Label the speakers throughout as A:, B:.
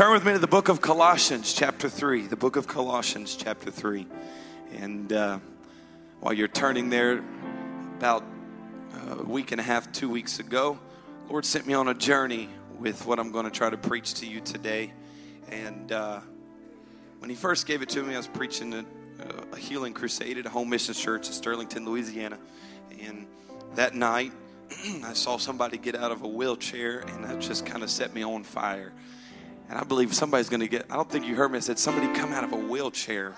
A: turn with me to the book of Colossians, chapter 3. The book of Colossians, chapter 3. And uh, while you're turning there, about a week and a half, two weeks ago, Lord sent me on a journey with what I'm going to try to preach to you today. And uh, when He first gave it to me, I was preaching a, a healing crusade at a home mission church in Sterlington, Louisiana. And that night, I saw somebody get out of a wheelchair, and that just kind of set me on fire. And I believe somebody's going to get, I don't think you heard me. I said, somebody come out of a wheelchair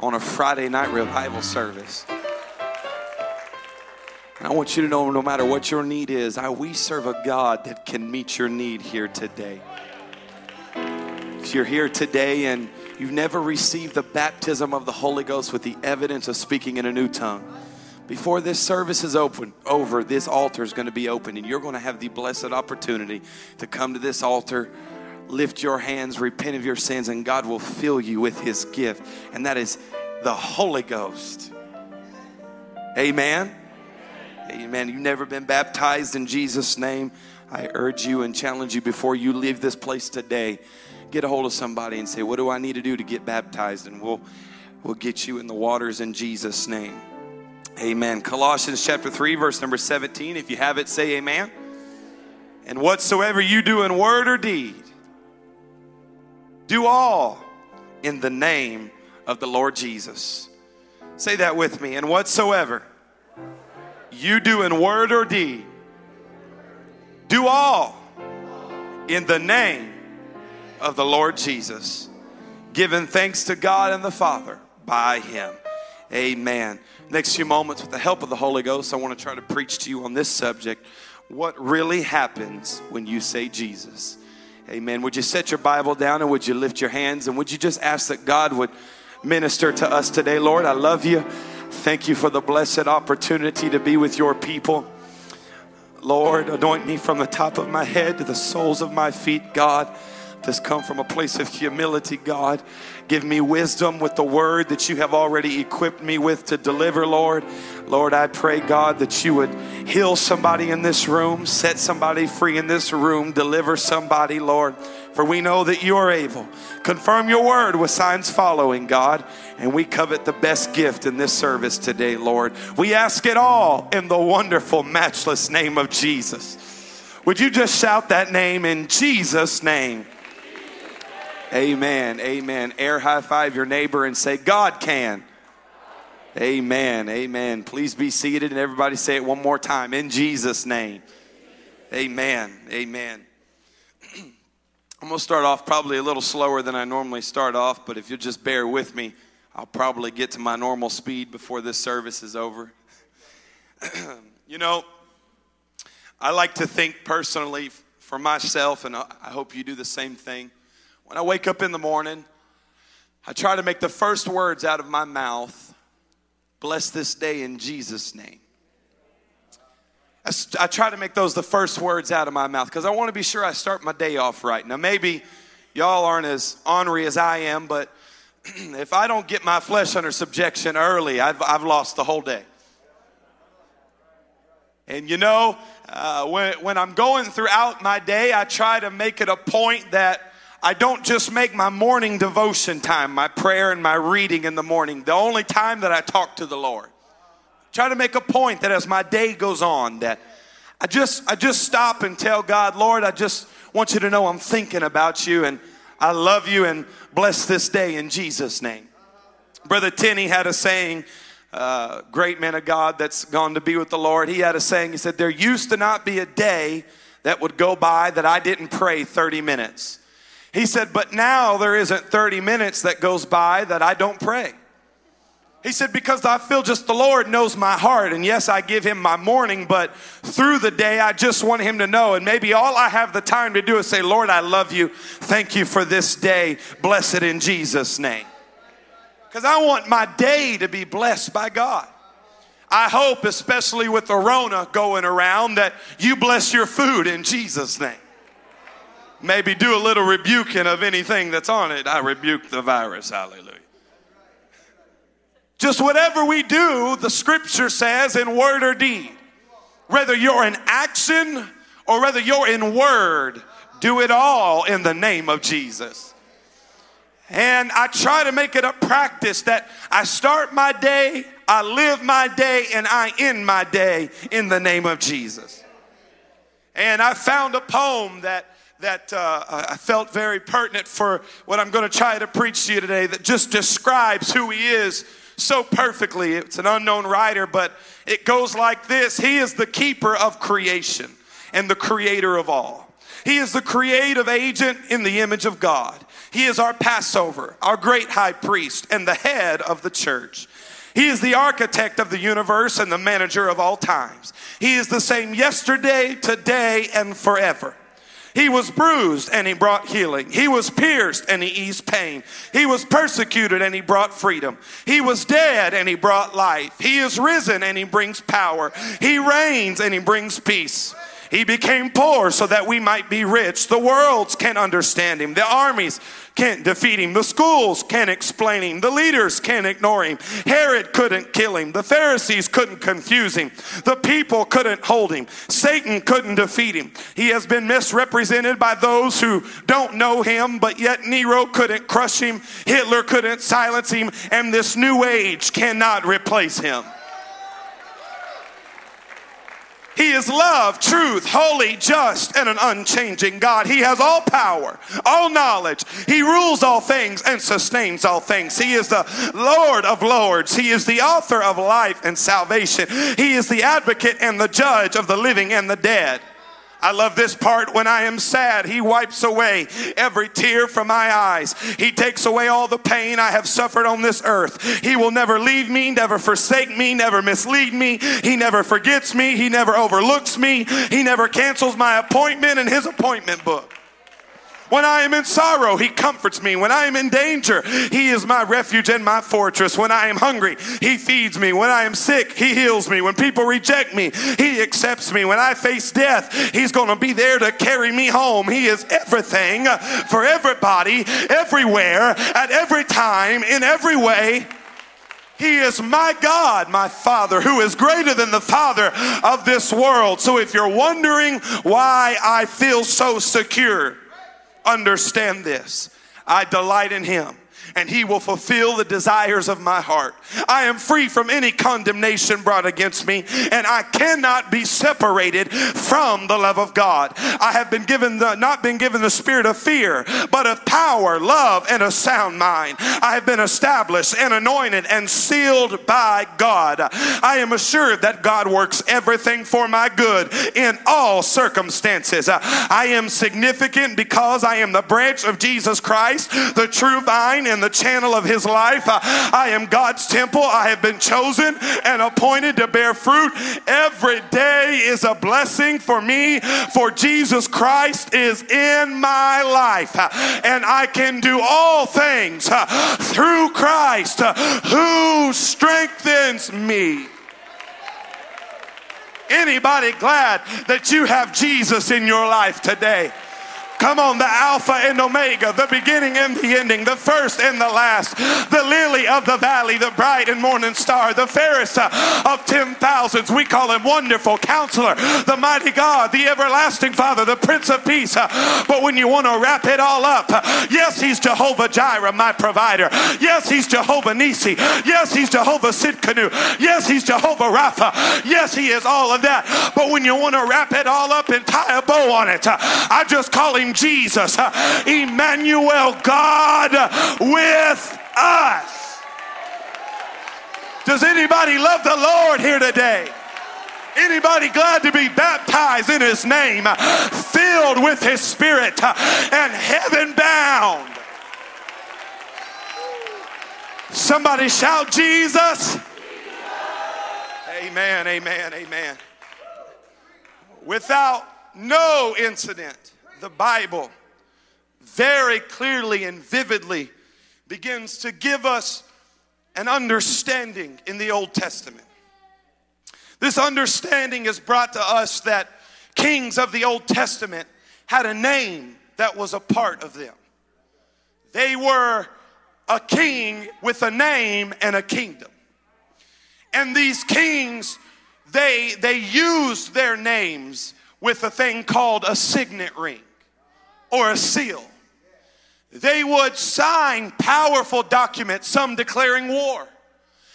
A: on a Friday night revival service. And I want you to know no matter what your need is, I, we serve a God that can meet your need here today. If you're here today and you've never received the baptism of the Holy Ghost with the evidence of speaking in a new tongue, before this service is open over, this altar is going to be open, and you're going to have the blessed opportunity to come to this altar, lift your hands, repent of your sins, and God will fill you with His gift, and that is the Holy Ghost. Amen. Amen. You've never been baptized in Jesus' name. I urge you and challenge you before you leave this place today, get a hold of somebody and say, What do I need to do to get baptized? And we'll, we'll get you in the waters in Jesus' name. Amen. Colossians chapter 3, verse number 17. If you have it, say amen. And whatsoever you do in word or deed, do all in the name of the Lord Jesus. Say that with me. And whatsoever you do in word or deed, do all in the name of the Lord Jesus, giving thanks to God and the Father by Him. Amen. Next few moments, with the help of the Holy Ghost, I want to try to preach to you on this subject what really happens when you say Jesus. Amen. Would you set your Bible down and would you lift your hands and would you just ask that God would minister to us today? Lord, I love you. Thank you for the blessed opportunity to be with your people. Lord, anoint me from the top of my head to the soles of my feet, God. This come from a place of humility, God. Give me wisdom with the word that you have already equipped me with to deliver, Lord. Lord, I pray, God, that you would heal somebody in this room, set somebody free in this room, deliver somebody, Lord. For we know that you are able. Confirm your word with signs following, God. And we covet the best gift in this service today, Lord. We ask it all in the wonderful, matchless name of Jesus. Would you just shout that name in Jesus' name? Amen. Amen. Air high five your neighbor and say, God can. Amen. Amen. Please be seated and everybody say it one more time in Jesus' name. Amen. Amen. I'm going to start off probably a little slower than I normally start off, but if you'll just bear with me, I'll probably get to my normal speed before this service is over. you know, I like to think personally for myself, and I hope you do the same thing. When I wake up in the morning, I try to make the first words out of my mouth bless this day in Jesus' name. I, try to make those the first words out of my mouth because I want to be sure I start my day off right. Now, maybe y'all aren't as ornery as I am, but if I don't get my flesh under subjection early, I've, I've lost the whole day. And you know, uh, when, when I'm going throughout my day, I try to make it a point that I don't just make my morning devotion time, my prayer and my reading in the morning, the only time that I talk to the Lord. Try to make a point that as my day goes on, that I just I just stop and tell God, Lord, I just want you to know I'm thinking about you and I love you and bless this day in Jesus' name. Brother Tenney had a saying, uh, great man of God that's gone to be with the Lord. He had a saying, he said, There used to not be a day that would go by that I didn't pray 30 minutes. He said, But now there isn't 30 minutes that goes by that I don't pray. He said, Because I feel just the Lord knows my heart. And yes, I give him my morning, but through the day, I just want him to know. And maybe all I have the time to do is say, Lord, I love you. Thank you for this day. Bless it in Jesus' name. Because I want my day to be blessed by God. I hope, especially with the Rona going around, that you bless your food in Jesus' name maybe do a little rebuking of anything that's on it. I rebuke the virus. Hallelujah. Just whatever we do, the scripture says in word or deed, whether you're in action or whether you're in word, Do it all in the name of Jesus. And I try to make it a practice that I start my day, I live my day, and I end my day in the name of Jesus. And I found a poem that that uh, I felt very pertinent for what I'm going to try to preach to you today that just describes who he is so perfectly. It's an unknown writer, but it goes like this He is the keeper of creation and the creator of all. He is the creative agent in the image of God. He is our Passover, our great high priest, and the head of the church. He is the architect of the universe and the manager of all times. He is the same yesterday, today, and forever. He was bruised and he brought healing. He was pierced and he eased pain. He was persecuted and he brought freedom. He was dead and he brought life. He is risen and he brings power. He reigns and he brings peace. He became poor so that we might be rich. The worlds can't understand him. The armies can't defeat him. The schools can't explain him. The leaders can't ignore him. Herod couldn't kill him. The Pharisees couldn't confuse him. The people couldn't hold him. Satan couldn't defeat him. He has been misrepresented by those who don't know him, but yet Nero couldn't crush him. Hitler couldn't silence him. And this new age cannot replace him. He is love, truth, holy, just, and an unchanging God. He has all power, all knowledge. He rules all things and sustains all things. He is the Lord of lords. He is the author of life and salvation. He is the advocate and the judge of the living and the dead. I love this part. When I am sad, He wipes away every tear from my eyes. He takes away all the pain I have suffered on this earth. He will never leave me, never forsake me, never mislead me. He never forgets me. He never overlooks me. He never cancels my appointment in His appointment book. When I am in sorrow, He comforts me. When I am in danger, He is my refuge and my fortress. When I am hungry, He feeds me. When I am sick, He heals me. When people reject me, He accepts me. When I face death, He's going to be there to carry me home. He is everything for everybody, everywhere, at every time, in every way. He is my God, my Father, who is greater than the Father of this world. So if you're wondering why I feel so secure, understand this. I delight in him and he will fulfill the desires of my heart. I am free from any condemnation brought against me, and I cannot be separated from the love of God. I have been given the not been given the spirit of fear, but of power, love, and a sound mind. I have been established and anointed and sealed by God. I am assured that God works everything for my good in all circumstances. I am significant because I am the branch of Jesus Christ, the true vine, and the channel of his life. I am God's temple. I have been chosen and appointed to bear fruit. Every day is a blessing for me, for Jesus Christ is in my life. And I can do all things through Christ who strengthens me. Anybody glad that you have Jesus in your life today? Come on, the Alpha and Omega, the beginning and the ending, the first and the last, the lily of the valley, the bright and morning star, the fairest of ten thousands. We call him Wonderful Counselor, the mighty God, the everlasting Father, the Prince of Peace. But when you want to wrap it all up, yes, he's Jehovah Jireh, my provider. Yes, he's Jehovah Nissi. Yes, he's Jehovah Tsidkenu. Yes, he's Jehovah Rapha. Yes, he is all of that. But when you want to wrap it all up and tie a bow on it, I just call him Jesus, Emmanuel, God with us. Does anybody love the Lord here today? Anybody glad to be baptized in his name, filled with his spirit, and heaven bound? Somebody shout, Jesus. Amen, amen, amen. Without no incident, the Bible very clearly and vividly begins to give us an understanding in the Old Testament. This understanding is brought to us that kings of the Old Testament had a name that was a part of them. They were a king with a name and a kingdom. And these kings, they, they used their names with a thing called a signet ring. Or a seal. They would sign powerful documents, some declaring war,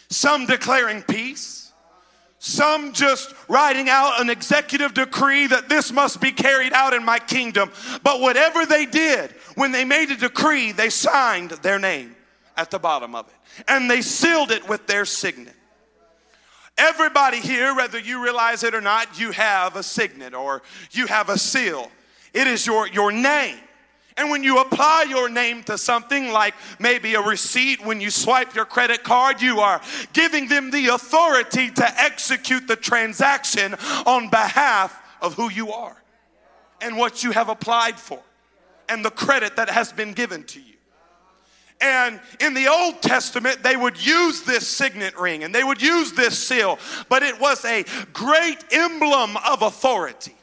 A: some declaring peace, some just writing out an executive decree that this must be carried out in my kingdom. But whatever they did, when they made a decree, they signed their name at the bottom of it and they sealed it with their signet. Everybody here, whether you realize it or not, you have a signet or you have a seal. It is your, your name. And when you apply your name to something like maybe a receipt, when you swipe your credit card, you are giving them the authority to execute the transaction on behalf of who you are and what you have applied for and the credit that has been given to you. And in the Old Testament, they would use this signet ring and they would use this seal, but it was a great emblem of authority.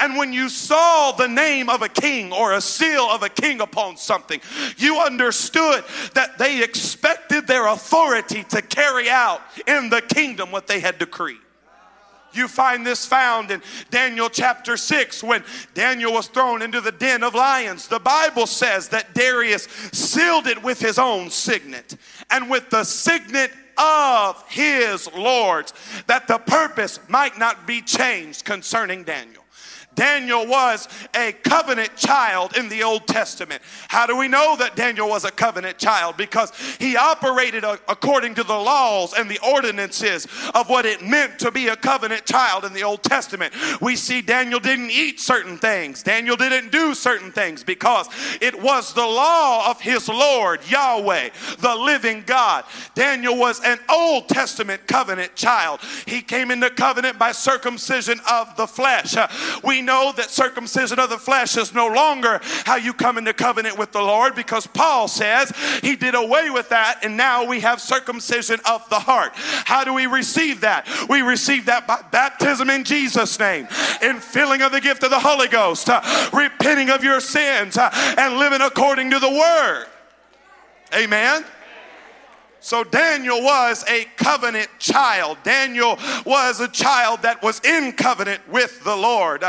A: And when you saw the name of a king or a seal of a king upon something, you understood that they expected their authority to carry out in the kingdom what they had decreed. You find this found in Daniel chapter 6 when Daniel was thrown into the den of lions. The Bible says that Darius sealed it with his own signet and with the signet of his lords, that the purpose might not be changed concerning Daniel. Daniel was a covenant child in the Old Testament. How do we know that Daniel was a covenant child? Because he operated according to the laws and the ordinances of what it meant to be a covenant child in the Old Testament. We see Daniel didn't eat certain things, Daniel didn't do certain things because it was the law of his Lord, Yahweh, the living God. Daniel was an Old Testament covenant child. He came into covenant by circumcision of the flesh. Uh, we know that circumcision of the flesh is no longer how you come into covenant with the Lord because Paul says he did away with that and now we have circumcision of the heart. How do we receive that? We receive that by baptism in Jesus' name, in filling of the gift of the Holy Ghost, uh, repenting of your sins, uh, and living according to the word. Amen. So Daniel was a covenant child. Daniel was a child that was in covenant with the Lord.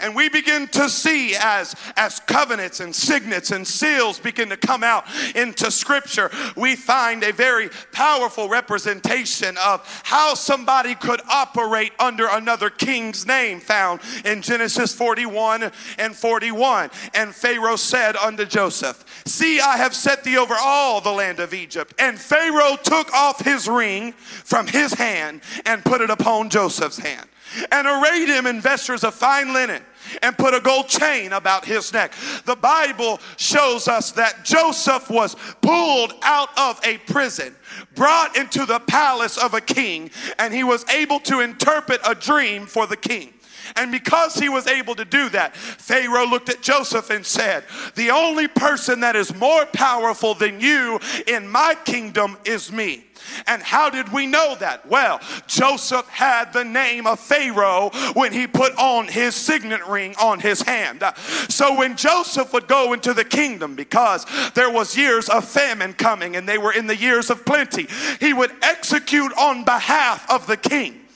A: And we begin to see as, as covenants and signets and seals begin to come out into scripture, we find a very powerful representation of how somebody could operate under another king's name found in Genesis 41 and 41. And Pharaoh said unto Joseph, See, I have set thee over all the land of Egypt. And Pharaoh took off his ring from his hand and put it upon Joseph's hand and arrayed him in vestures of fine linen and put a gold chain about his neck. The Bible shows us that Joseph was pulled out of a prison, brought into the palace of a king, and he was able to interpret a dream for the king. And because he was able to do that, Pharaoh looked at Joseph and said, The only person that is more powerful than you in my kingdom is me. And how did we know that? Well, Joseph had the name of Pharaoh when he put on his signet ring on his hand. So when Joseph would go into the kingdom, because there was years of famine coming and they were in the years of plenty, he would execute on behalf of the king.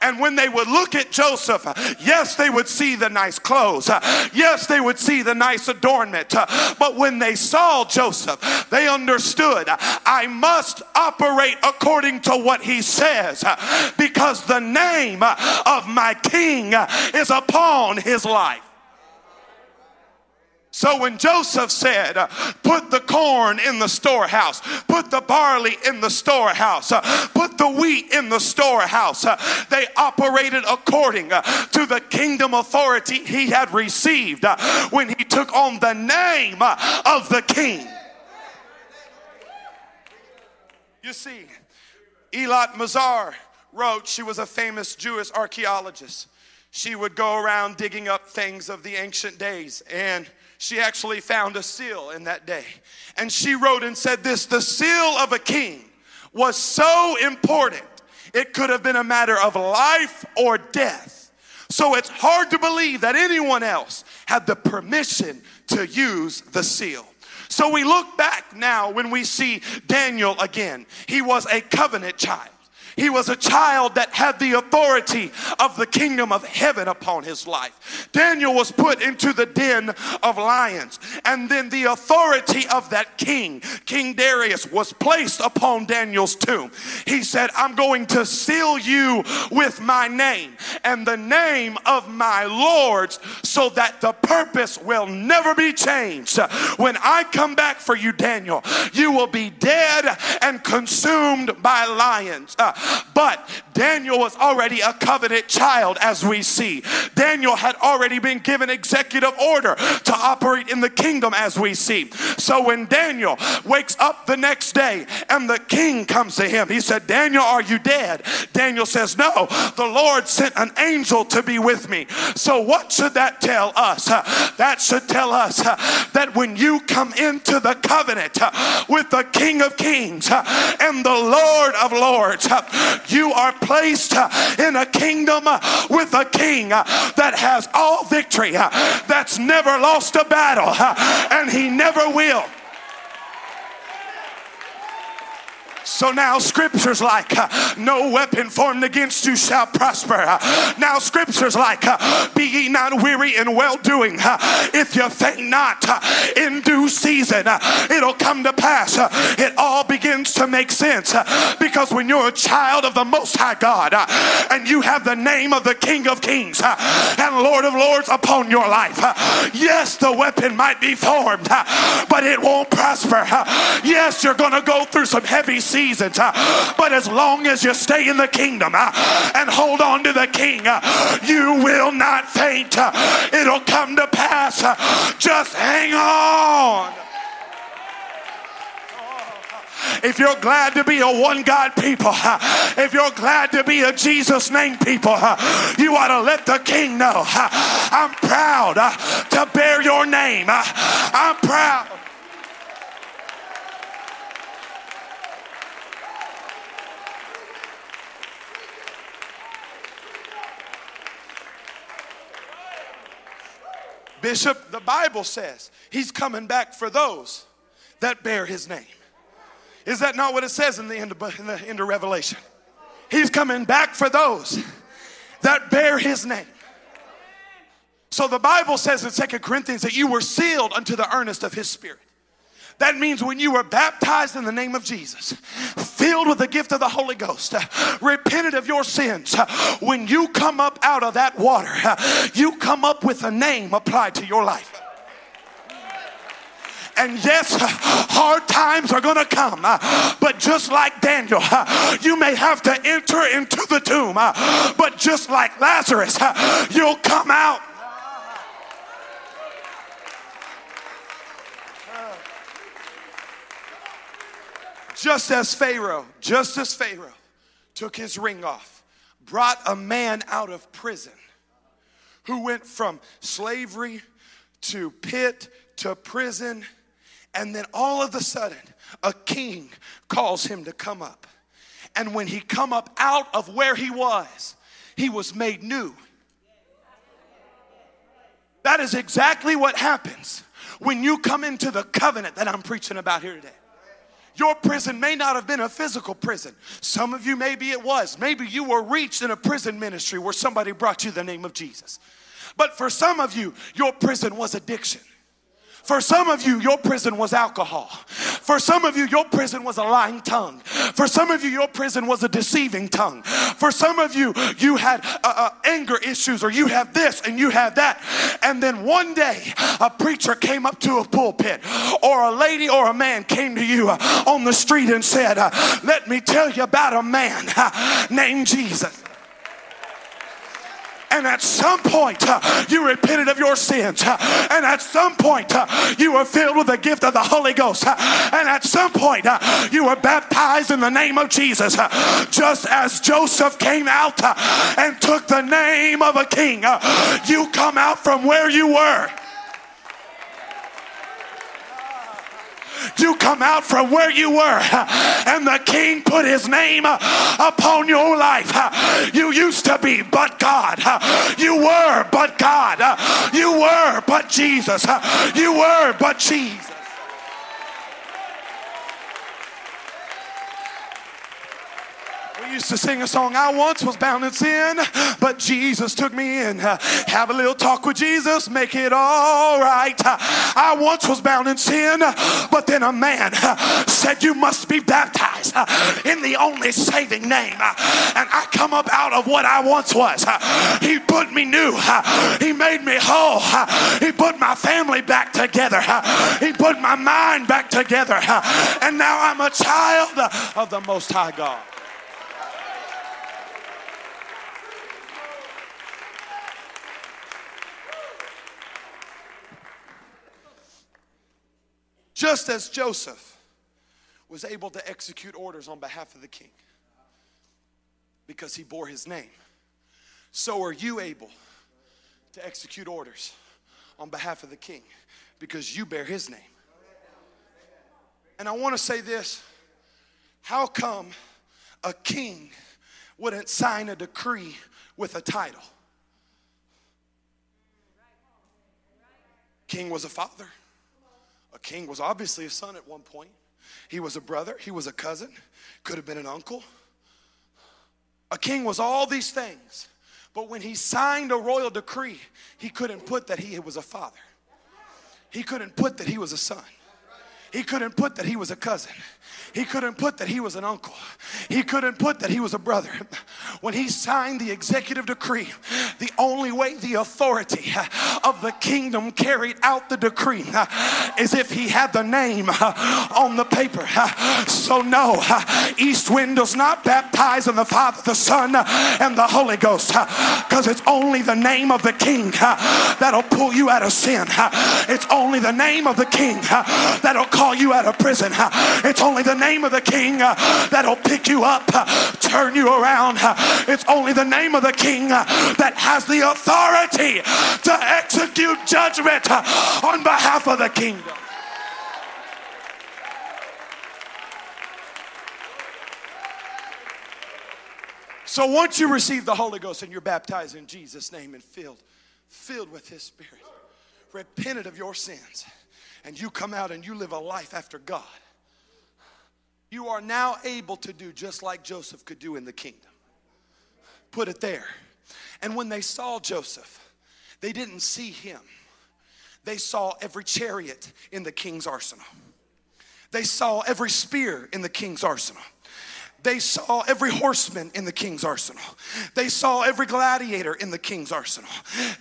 A: And when they would look at Joseph, yes, they would see the nice clothes. Yes, they would see the nice adornment. But when they saw Joseph, they understood I must operate according to what he says because the name of my king is upon his life. So when Joseph said, Put the corn in the storehouse, put the barley in the storehouse, put the wheat in the storehouse, they operated according to the kingdom authority he had received when he took on the name of the king. You see, Eilat Mazar wrote, she was a famous Jewish archaeologist. She would go around digging up things of the ancient days and she actually found a seal in that day. And she wrote and said this the seal of a king was so important, it could have been a matter of life or death. So it's hard to believe that anyone else had the permission to use the seal. So we look back now when we see Daniel again. He was a covenant child. He was a child that had the authority of the kingdom of heaven upon his life. Daniel was put into the den of lions, and then the authority of that king, King Darius, was placed upon Daniel's tomb. He said, I'm going to seal you with my name and the name of my lords so that the purpose will never be changed. When I come back for you, Daniel, you will be dead and consumed by lions. Uh, but Daniel was already a covenant child, as we see. Daniel had already been given executive order to operate in the kingdom, as we see. So when Daniel wakes up the next day and the king comes to him, he said, Daniel, are you dead? Daniel says, No, the Lord sent an angel to be with me. So what should that tell us? That should tell us that when you come into the covenant with the King of Kings and the Lord of Lords, you are placed uh, in a kingdom uh, with a king uh, that has all victory, that's never lost a battle, and he never will. So now scriptures like, uh, no weapon formed against you shall prosper. Uh, now scriptures like, uh, be ye not weary in well doing. Uh, if you faint not uh, in due season, uh, it'll come to pass. it all begins to make sense because when you're a child of the Most High God and you have the name of the King of Kings and Lord of Lords upon your life, yes, the weapon might be formed, but it won't prosper. yes, you're going to go through some heavy seasons. Uh, but as long as you stay in the kingdom and hold on to the king, you will not faint. It'll come to pass. Just hang on. If you're glad to be a one God people, if you're glad to be a Jesus name people, you ought to let the king know I'm proud to bear your name. I'm proud. Bishop, the Bible says he's coming back for those that bear his name. Is that not what it says in the end of, in the end of Revelation? He's coming back for those that bear his name. So the Bible says in Second Corinthians that you were sealed unto the earnest of his spirit. That means when you were baptized in the name of Jesus, filled with the gift of the Holy Ghost, repented of your sins, when you come up out of that water, you come up with a name applied to your life. And yes, hard times are going to come. But just like Daniel, you may have to enter into the tomb. But just like Lazarus, you'll come out Just as Pharaoh, just as Pharaoh took his ring off, brought a man out of prison who went from slavery to pit to prison, and then all of a sudden, a king calls him to come up. And when he come up out of where he was, he was made new. That is exactly what happens when you come into the covenant that I'm preaching about here today. Your prison may not have been a physical prison. Some of you, maybe it was. Maybe you were reached in a prison ministry where somebody brought you the name of Jesus. But for some of you, your prison was addiction. For some of you, your prison was alcohol. For some of you, your prison was a lying tongue. For some of you, your prison was a deceiving tongue. For some of you, you had uh, uh, anger issues or you have this and you have that. And then one day, a preacher came up to a pulpit or a lady or a man came to you uh, on the street and said, uh, Let me tell you about a man uh, named Jesus. And at some point, uh, you repented of your sins. Uh, and at some point, uh, you were filled with the gift of the Holy Ghost. And at some point, you were baptized in the name of Jesus. Just as Joseph came out and took the name of a king, you come out from where you were. You come out from where you were, and the king put his name upon your life. You used to be but God. You were but God. You were but Jesus. You were but Jesus. We used to sing a song, I once was bound in sin, but Jesus took me in. Have a little talk with Jesus, make it all right. I once was bound in sin, but then a man said, You must be baptized in the only saving name. And I come up out of what I once was. He put me new, He made me whole, He put my family back together, He put my mind back together. And now I'm a child of the Most High God. Just as Joseph was able to execute orders on behalf of the king because he bore his name, so are you able to execute orders on behalf of the king because you bear his name. And I want to say this how come a king wouldn't sign a decree with a title? King was a father. A king was obviously a son at one point. He was a brother, he was a cousin, could have been an uncle. A king was all these things. But when he signed a royal decree, he couldn't put that he was a father. He couldn't put that he was a son. He couldn't put that he was a cousin. He couldn't put that he was an uncle. He couldn't put that he was a brother. When he signed the executive decree, the only way the authority of the kingdom carried out the decree is if he had the name on the paper. So, no, East Wind does not baptize in the Father, the Son, and the Holy Ghost because it's only the name of the King that'll pull you out of sin. It's only the name of the King that'll call you out of prison. It's only the name of the King uh, that'll pick you up, uh, turn you around. Uh, it's only the name of the King that has the authority to execute judgment on behalf of the kingdom. So once you receive the Holy Ghost and you're baptized in Jesus' name and filled, filled with His Spirit, repented of your sins, and you come out and you live a life after God, you are now able to do just like Joseph could do in the kingdom. Put it there. And when they saw Joseph, they didn't see him, they saw every chariot in the king's arsenal, they saw every spear in the king's arsenal. They saw every horseman in the king's arsenal. They saw every gladiator in the king's arsenal.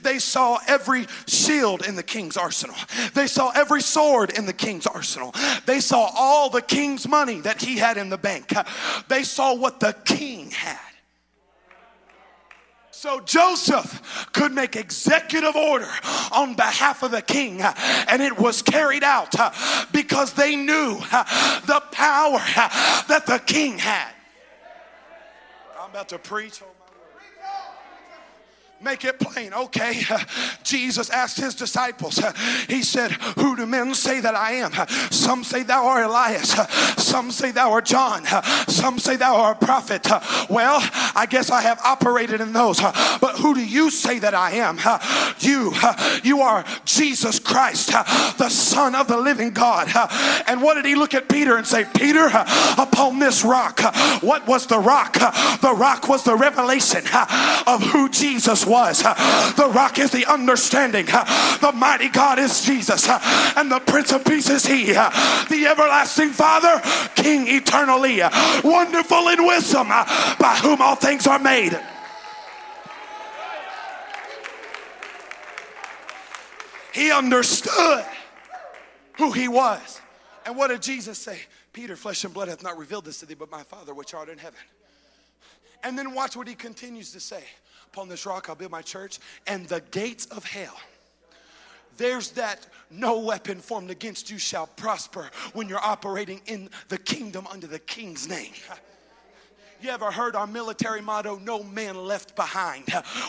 A: They saw every shield in the king's arsenal. They saw every sword in the king's arsenal. They saw all the king's money that he had in the bank. They saw what the king had. So Joseph could make executive order on behalf of the king, and it was carried out uh, because they knew uh, the power uh, that the king had. I'm about to preach. Oh Make it plain. Okay. Jesus asked his disciples, He said, Who do men say that I am? Some say thou art Elias. Some say thou art John. Some say thou art a prophet. Well, I guess I have operated in those. But who do you say that I am? You, you are Jesus Christ, the Son of the living God. And what did he look at Peter and say? Peter, upon this rock. What was the rock? The rock was the revelation of who Jesus was was. The rock is the understanding. The mighty God is Jesus. And the Prince of Peace is He. The everlasting Father, King eternally. Wonderful in wisdom, by whom all things are made. He understood who he was. And what did Jesus say? Peter, flesh and blood hath not revealed this to thee, but my Father which art in heaven. And then watch what he continues to say. Upon this rock I'll build my church, and the gates of hell. There's that no weapon formed against you shall prosper when you're operating in the kingdom under the king's name. You ever heard our military motto, no man left behind?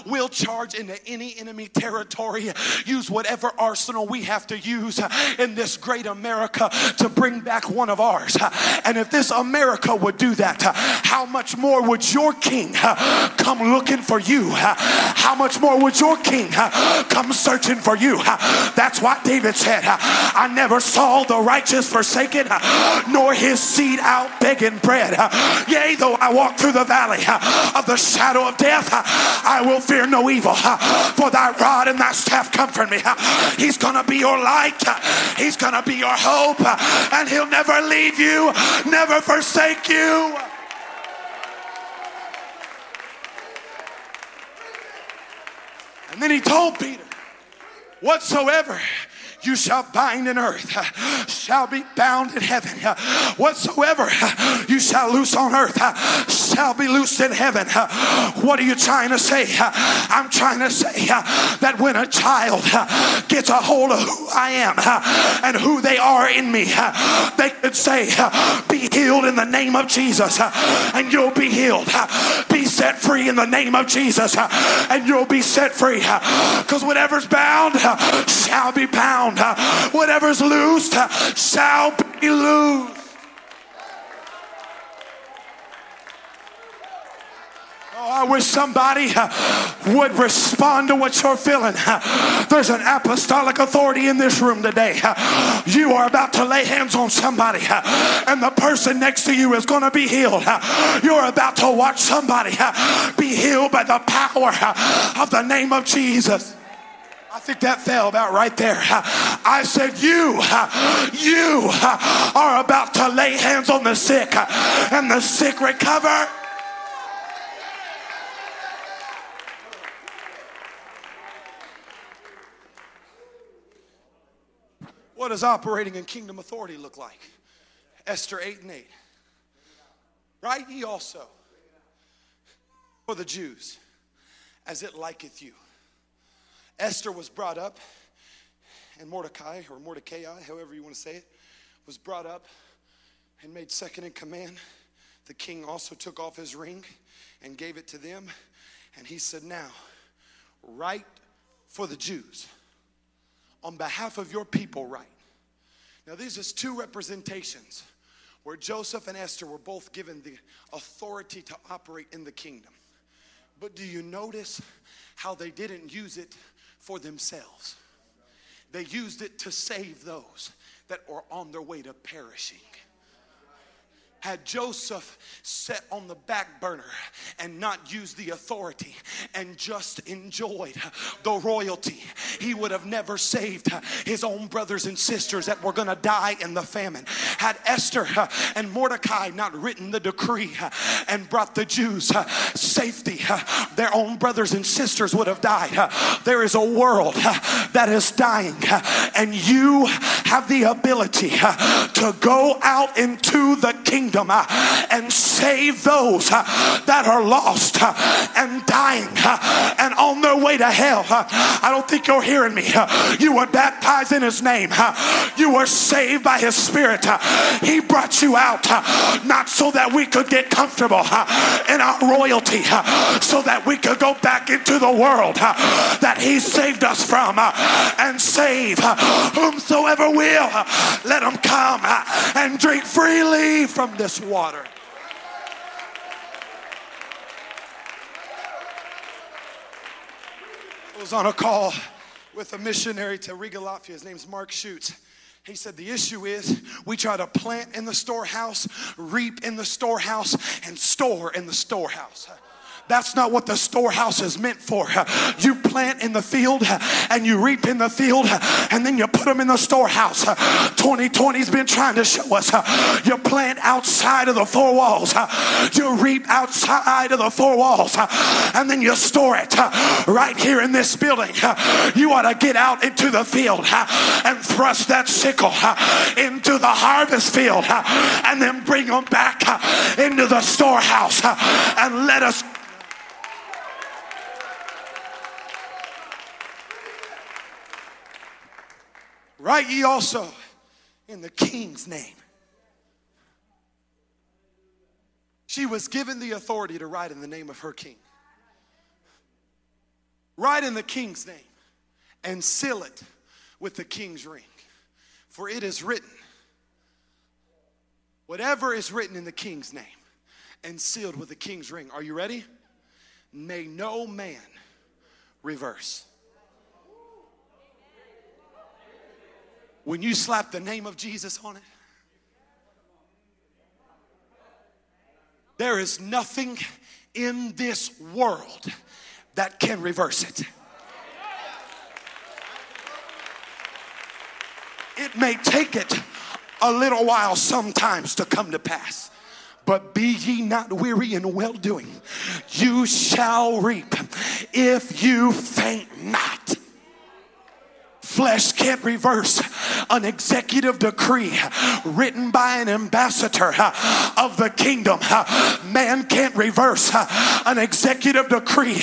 A: We'll charge into any enemy territory, use whatever arsenal we have to use in this great America to bring back one of ours. And if this America would do that, how much more would your king come looking for you? How much more would your king come searching for you? That's why David said, I never saw the righteous forsaken, nor his seed out begging bread. Yea, though I walk walk through the valley of the shadow of death, I will fear no evil, for thy rod and thy staff comfort me. He's going to be your light, He's going to be your hope, and He'll never leave you, never forsake you. And then He told Peter, Whatsoever you shall bind in earth shall be bound in heaven. Whatsoever you shall loose on earth shall be loosed in heaven. What are you trying to say? I'm trying to say that when a child gets a hold of who I am and who they are in me, they could say, Be healed in the name of Jesus, and you'll be healed. Be set free in the name of Jesus, and you'll be set free. Because whatever's bound shall be bound. Whatever's loosed shall be loosed. I wish somebody uh, would respond to what you're feeling. Uh, there's an apostolic authority in this room today. Uh, you are about to lay hands on somebody, and the person next to you is going to be healed. You're about to watch somebody be healed by the power of the name of Jesus. I think that fell about right there. I said, You, you are about to lay hands on the sick and the sick recover. What does operating in kingdom authority look like? Esther 8 and 8. Write ye also for the Jews as it liketh you. Esther was brought up, and Mordecai, or Mordecai, however you want to say it, was brought up and made second in command. The king also took off his ring and gave it to them. And he said, Now, write for the Jews on behalf of your people, write. Now, these is two representations where Joseph and Esther were both given the authority to operate in the kingdom. But do you notice how they didn't use it for themselves. They used it to save those that were on their way to perishing had Joseph set on the back burner and not used the authority and just enjoyed the royalty, he would have never saved his own brothers and sisters that were going to die in the famine. Had Esther and Mordecai not written the decree and brought the Jews safety, their own brothers and sisters would have died. There is a world that is dying, and you have the ability to go out into the kingdom kingdom uh, and save those uh, that are lost uh, and dying uh, and on their way to hell. Uh. I don't think you're hearing me. Uh. You were baptized in His name, you were saved by His Spirit. He brought you out not so that we could get comfortable in our royalty, so that we could go back into the world that He saved us from and save whomsoever will. Let them come and drink freely from this water. I was on a call with a missionary to Riga. His name's Mark Schutz. He said, The issue is we try to plant in the storehouse, reap in the storehouse, and store in the storehouse. That's not what the storehouse is meant for. You plant in the field and you reap in the field and then you put them in the storehouse. 2020's been trying to show us you plant outside of the four walls, you reap outside of the four walls, and then you store it right here in this building. You ought to get out into the field and thrust that sickle into the harvest field and then bring them back into the storehouse and let us Write ye also in the king's name. She was given the authority to write in the name of her king. Write in the king's name and seal it with the king's ring. For it is written, whatever is written in the king's name and sealed with the king's ring. Are you ready? May no man reverse. When you slap the name of Jesus on it, There is nothing in this world that can reverse it. It may take it a little while sometimes to come to pass. But be ye not weary in well doing, you shall reap if you faint not. Flesh can't reverse an executive decree written by an ambassador uh, of the kingdom. Uh, man can't reverse uh, an executive decree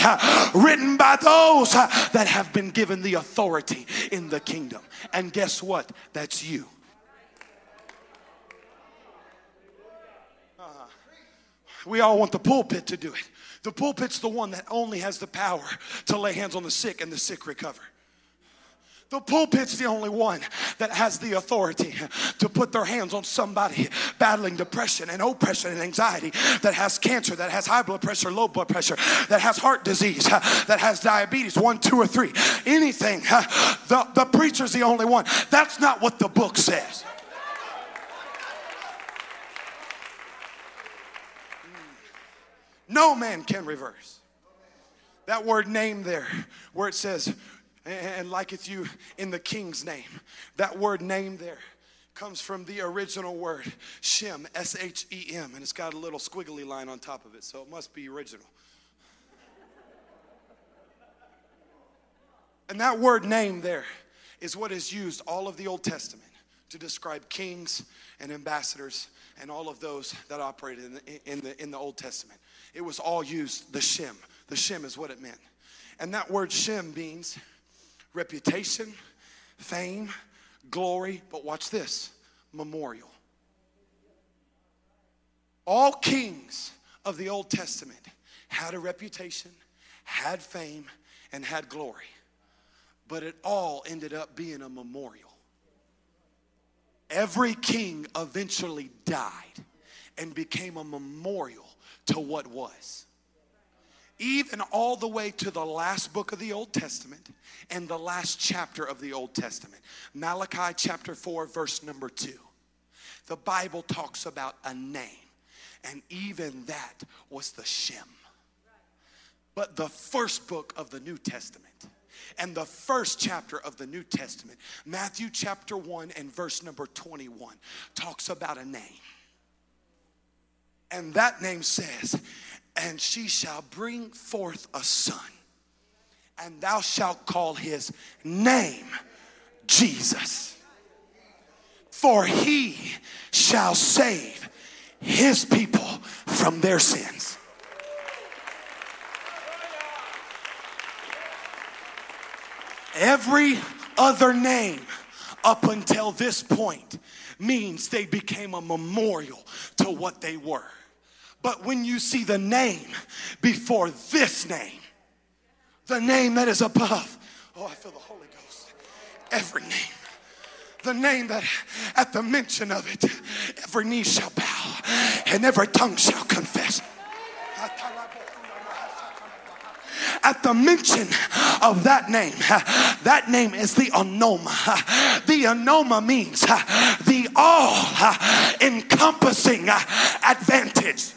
A: written by those that have been given the authority in the kingdom. And guess what? That's you. We all want the pulpit to do it. The pulpit's the one that only has the power to lay hands on the sick and the sick recover. The pulpit's the only one that has the authority to put their hands on somebody battling depression and oppression and anxiety, that has cancer, that has high blood pressure, low blood pressure, that has heart disease, that has diabetes, one, two, or three, anything. The, the preacher's the only one. That's not what the book says. No man can reverse. That word name there, where it says, and liketh you in the king's name. That word name there comes from the original word Shem, S H E M, and it's got a little squiggly line on top of it, so it must be original. And that word name there is what is used all of the Old Testament to describe kings and ambassadors and all of those that operated in the, in the, in the Old Testament. It was all used, the Shem. The Shem is what it meant. And that word Shem means reputation, fame, glory, but watch this memorial. All kings of the Old Testament had a reputation, had fame, and had glory, but it all ended up being a memorial. Every king eventually died and became a memorial to what was even all the way to the last book of the Old Testament and the last chapter of the Old Testament. Malachi chapter 4, verse number 2. The Bible talks about a name, and even that was the Shem. But the first book of the New Testament and the first chapter of the New Testament, Matthew chapter 1 and verse number 21, talks about a name. And that name says, and she shall bring forth a son, and thou shalt call his name Jesus. For he shall save his people from their sins. Every other name up until this point means they became a memorial to what they were. But when you see the name before this name, the name that is above, oh, I feel the Holy Ghost. Every name. The name that at the mention of it, every knee shall bow and every tongue shall confess. At the mention of that name, that name is the onoma. The onoma means the all encompassing advantage.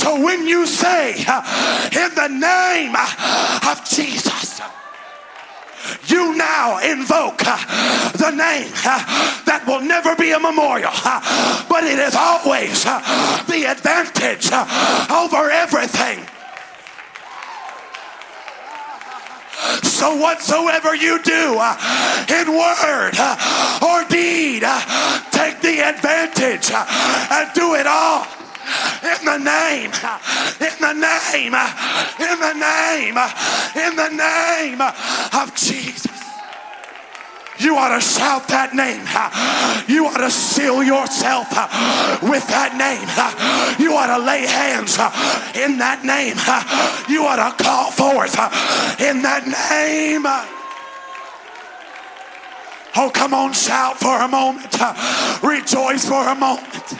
A: So when you say, in the name of Jesus, you now invoke the name that will never be a memorial, but it is always the advantage over everything. So, whatsoever you do uh, in word uh, or deed, uh, take the advantage and do it all in the name, in the name, in the name, in the name of Jesus. You ought to shout that name. You ought to seal yourself with that name. You ought to lay hands in that name. You ought to call forth in that name. Oh, come on, shout for a moment. Rejoice for a moment.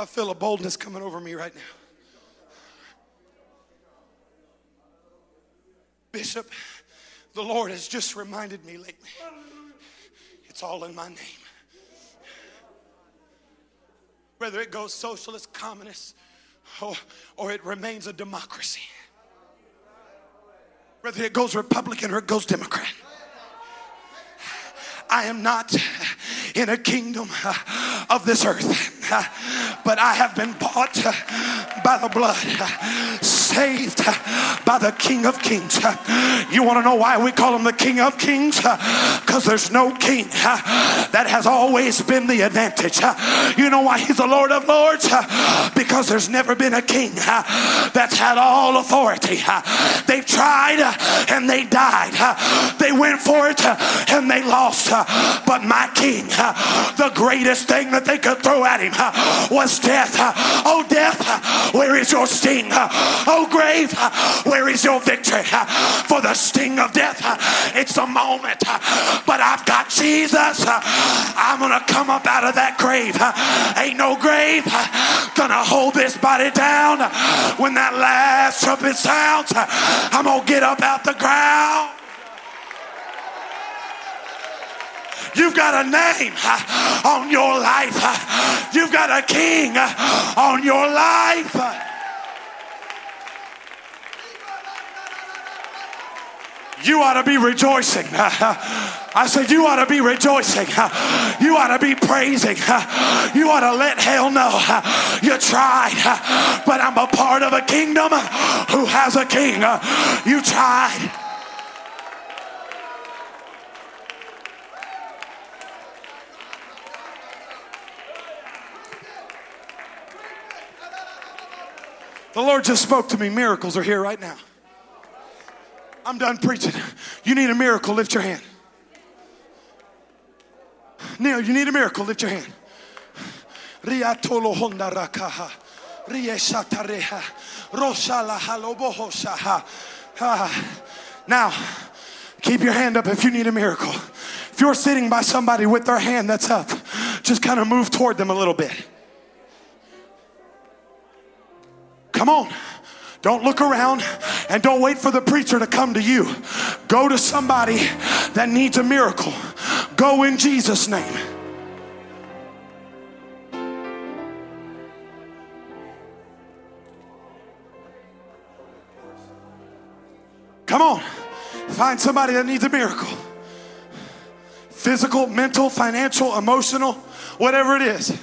A: I feel a boldness coming over me right now. Bishop, the Lord has just reminded me lately it's all in my name. Whether it goes socialist, communist, or, or it remains a democracy. Whether it goes Republican or it goes Democrat. I am not in a kingdom of this earth, but I have been bought by the blood, saved by the King of Kings. You want to know why we call him the King of Kings? Because there's no king that has always been the advantage. You know why he's the Lord of Lords? Because there's never been a king that's had all authority. They've tried and they died. They went for it and they lost. But my king, the greatest thing that they could throw at him was death. Oh, death, where is your sting? Oh, grave, where is your victory? For the sting of death, it's a moment. But I've got Jesus. I'm going to come up out of that grave. Ain't no grave gonna hold this body down. When that last trumpet sounds, I'm going to get up out the ground. You've got a name on your life. You've got a king on your life. You ought to be rejoicing. I said, You ought to be rejoicing. You ought to be praising. You ought to let hell know you tried, but I'm a part of a kingdom who has a king. You tried. The Lord just spoke to me. Miracles are here right now. I'm done preaching. You need a miracle, lift your hand. Neil, you need a miracle, lift your hand. Riatolo honda rakaha. Rieshatareha. Roshala halobohoshaha. Ah. Now, keep your hand up if you need a miracle. If you're sitting by somebody with their hand that's up, just kind of move toward them a little bit. Come on. Don't look around and don't wait for the preacher to come to you. Go to somebody that needs a miracle. Go in Jesus' name. Come on. Find somebody that needs a miracle. Physical, mental, financial, emotional, whatever it is.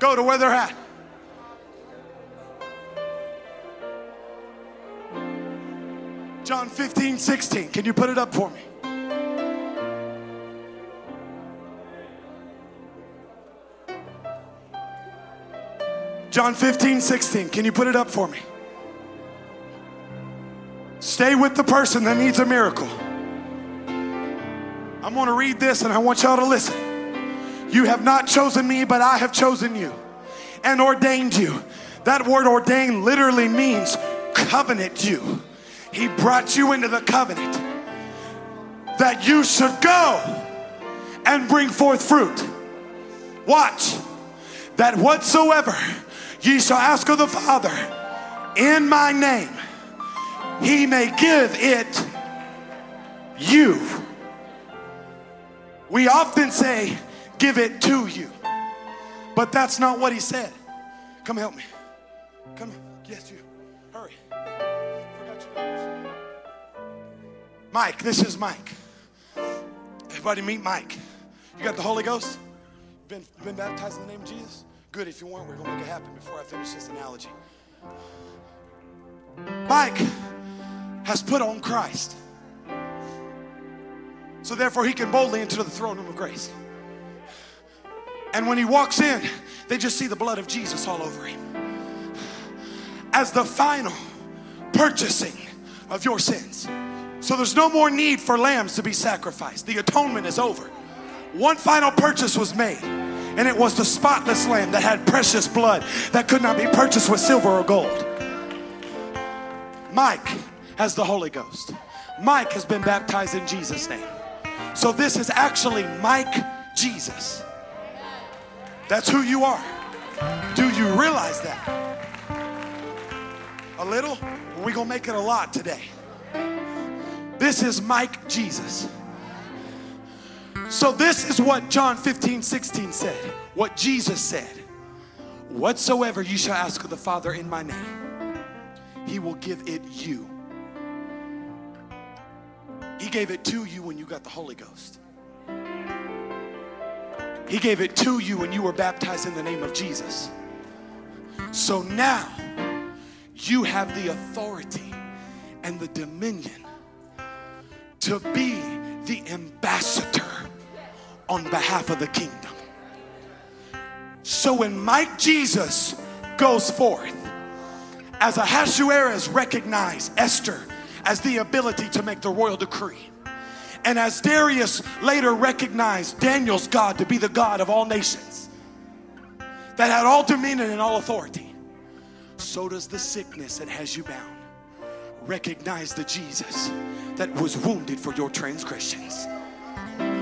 A: Go to where they're at. John 15, 16. Can you put it up for me? John 15, 16. Can you put it up for me? Stay with the person that needs a miracle. I'm going to read this and I want y'all to listen. You have not chosen me, but I have chosen you and ordained you. That word ordained literally means covenant you. He brought you into the covenant that you should go and bring forth fruit. Watch that whatsoever ye shall ask of the Father in my name, he may give it you. We often say, give it to you, but that's not what he said. Come help me. Come, yes, you. Mike, this is Mike. Everybody meet Mike. You got the Holy Ghost? Been, been baptized in the name of Jesus? Good. If you weren't, we're going to make it happen before I finish this analogy. Mike has put on Christ. So therefore, he can boldly enter the throne room of grace. And when he walks in, they just see the blood of Jesus all over him. As the final purchasing of your sins. So there's no more need for lambs to be sacrificed. The atonement is over. One final purchase was made, and it was the spotless lamb that had precious blood that could not be purchased with silver or gold. Mike has the Holy Ghost. Mike has been baptized in Jesus' name. So this is actually Mike Jesus. That's who you are. Do you realize that? A little? We're going to make it a lot today. This is Mike Jesus. So, this is what John 15, 16 said, what Jesus said. Whatsoever you shall ask of the Father in my name, he will give it you. He gave it to you when you got the Holy Ghost. He gave it to you when you were baptized in the name of Jesus. So now you have the authority and the dominion to be the ambassador on behalf of the kingdom. So when Mike Jesus goes forth, as Ahasuerus recognized Esther as the ability to make the royal decree, and as Darius later recognized Daniel's God to be the God of all nations, that had all dominion and all authority, so does the sickness that has you bound. Recognize the Jesus that was wounded for your transgressions,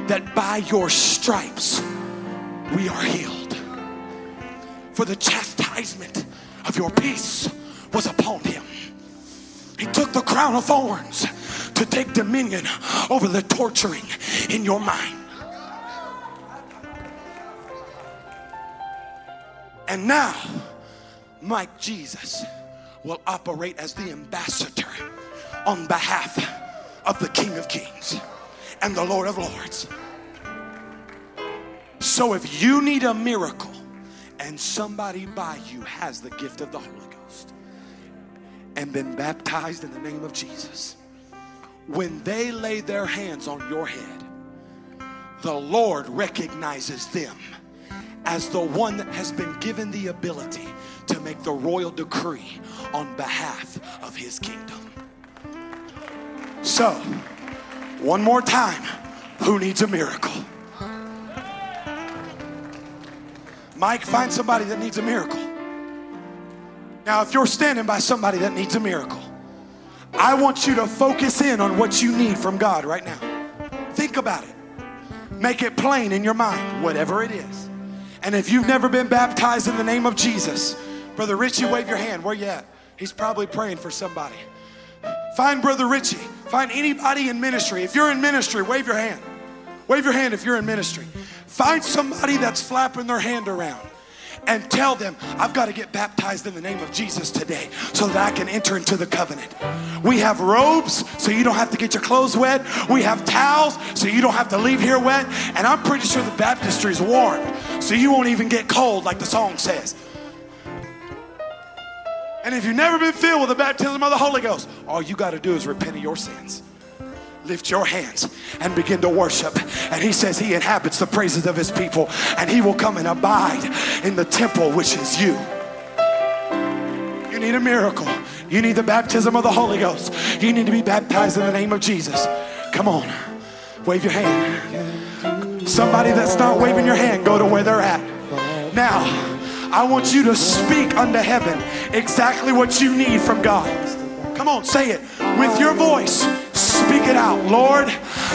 A: that by your stripes we are healed for the chastisement of your peace was upon him. He took the crown of thorns to take dominion over the torturing in your mind. And now, Mike Jesus will operate as the ambassador on behalf of the King of Kings and the Lord of Lords. So if you need a miracle, and somebody by you has the gift of the Holy Ghost and been baptized in the name of Jesus, when they lay their hands on your head, the Lord recognizes them as the one that has been given the ability to make the royal decree on behalf of his kingdom. So, one more time, who needs a miracle? Mike, find somebody that needs a miracle. Now, if you're standing by somebody that needs a miracle, I want you to focus in on what you need from God right now. Think about it. Make it plain in your mind, whatever it is. And if you've never been baptized in the name of Jesus, Brother Richie, wave your hand. Where you at? He's probably praying for somebody. Find Brother Richie. Find anybody in ministry. If you're in ministry, wave your hand. Wave your hand if you're in ministry. Find somebody that's flapping their hand around and tell them, I've got to get baptized in the name of Jesus today so that I can enter into the covenant. We have robes so you don't have to get your clothes wet. We have towels so you don't have to leave here wet. And I'm pretty sure the baptistry is warm so you won't even get cold like the song says. And if you've never been filled with the baptism of the Holy Ghost, all you got to do is repent of your sins lift your hands and begin to worship. And he says he inhabits the praises of his people and he will come and abide in the temple, which is you. You need a miracle. You need the baptism of the Holy Ghost. You need to be baptized in the name of Jesus. Come on, wave your hand. Somebody that's not waving your hand, go to where they're at. Now, I want you to speak unto heaven exactly what you need from God. Come on, say it with your voice. Speak it out. Lord,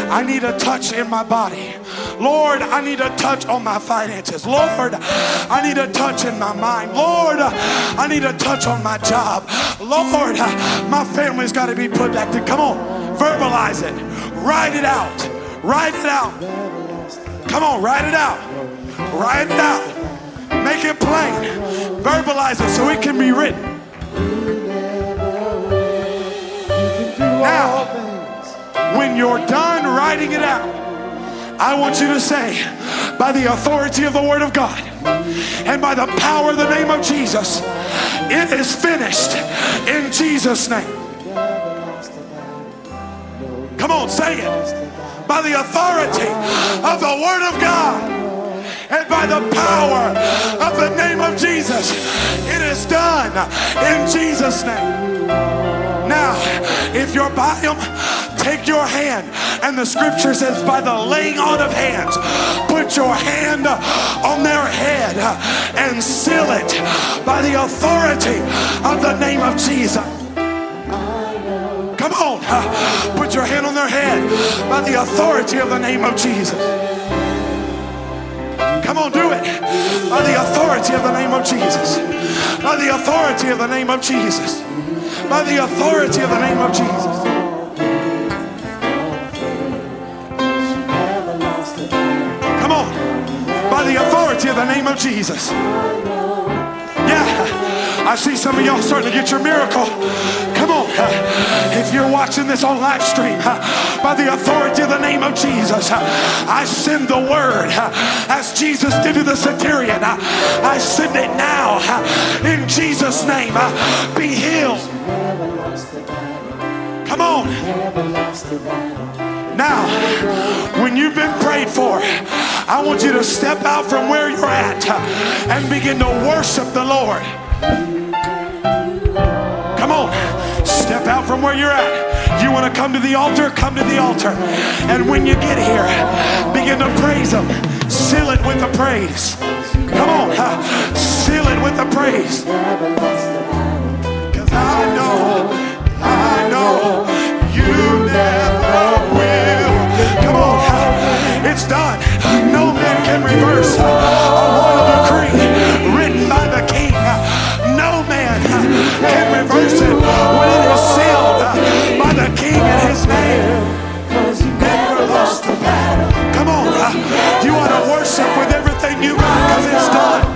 A: I need a touch in my body. Lord, I need a touch on my finances. Lord, I need a touch in my mind. Lord, I need a touch on my job. Lord, my family's got to be put back to. Come on, verbalize it. Write it out. Write it out. Come on, write it out. Write it out. Make it plain. Verbalize it so it can be written. Now, when you're done writing it out, I want you to say, by the authority of the Word of God and by the power of the name of Jesus, it is finished in Jesus' name. Come on, say it. By the authority of the Word of God and by the power of the name of Jesus, it is done in Jesus' name. Now, if you're by them, take your hand. And the scripture says, by the laying on of hands, put your hand on their head and seal it by the authority of the name of Jesus. Come on, put your hand on their head by the authority of the name of Jesus. Come on, do it. By the authority of the name of Jesus. By the authority of the name of Jesus. By the authority of the name of Jesus. Come on. By the authority of the name of Jesus. I see some of y'all starting to get your miracle. Come on. If you're watching this on live stream, by the authority of the name of Jesus, I send the word as Jesus did to the centurion. I send it now in Jesus' name. Be healed. Come on. Now, when you've been prayed for, I want you to step out from where you're at and begin to worship the Lord. Come on, step out from where you're at. You want to come to the altar? Come to the altar. And when you get here, begin to praise Him. Seal it with the praise. Come on, seal it with the praise. Because I know, I know you never will. Come on, it's done. No man can reverse a royal decree written by the king. No man can reverse with everything you got because it's done.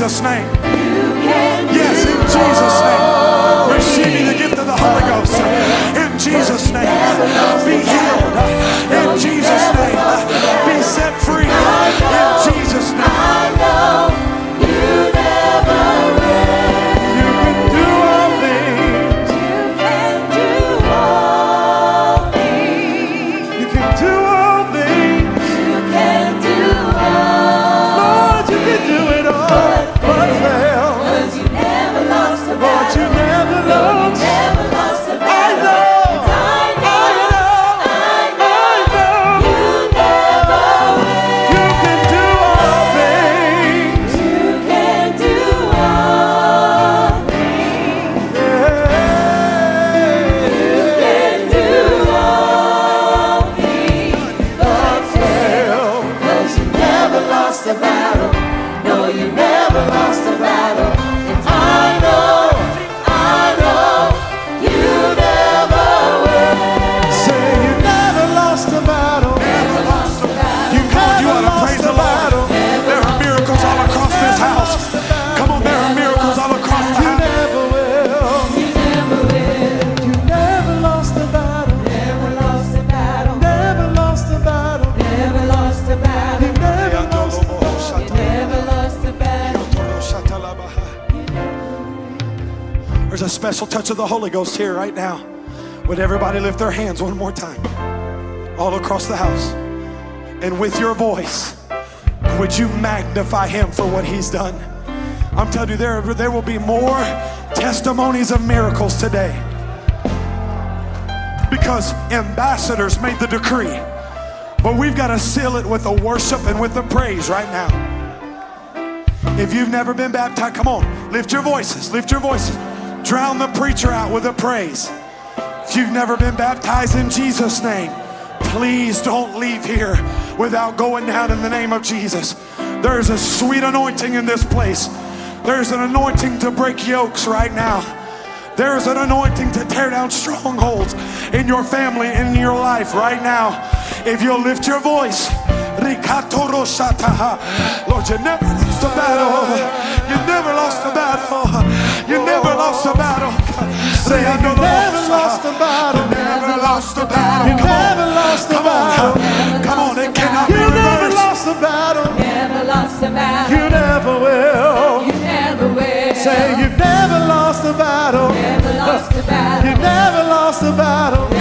A: Jesus' name. Yes, in Jesus' name. Touch of the Holy Ghost here right now. Would everybody lift their hands one more time? All across the house. And with your voice, would you magnify him for what he's done? I'm telling you, there, there will be more testimonies of miracles today. Because ambassadors made the decree. But we've got to seal it with the worship and with the praise right now. If you've never been baptized, come on, lift your voices, lift your voices. Drown the preacher out with a praise. If you've never been baptized in Jesus' name, please don't leave here without going down in the name of Jesus. There's a sweet anointing in this place. There's an anointing to break yokes right now. There's an anointing to tear down strongholds in your family, in your life right now. If you'll lift your voice. Lord, you never lost a battle. You never lost a battle. You never lost a battle. Say, I know
B: You never lost a battle.
A: You Never lost a battle.
B: You
A: Come on.
B: never lost a
A: Come on.
B: battle.
A: Come on. It cannot be
B: You never lost a battle.
C: Never lost a battle.
B: You never will.
C: You never will.
B: Say you've never lost a battle.
C: Never lost a battle.
B: You never lost a battle.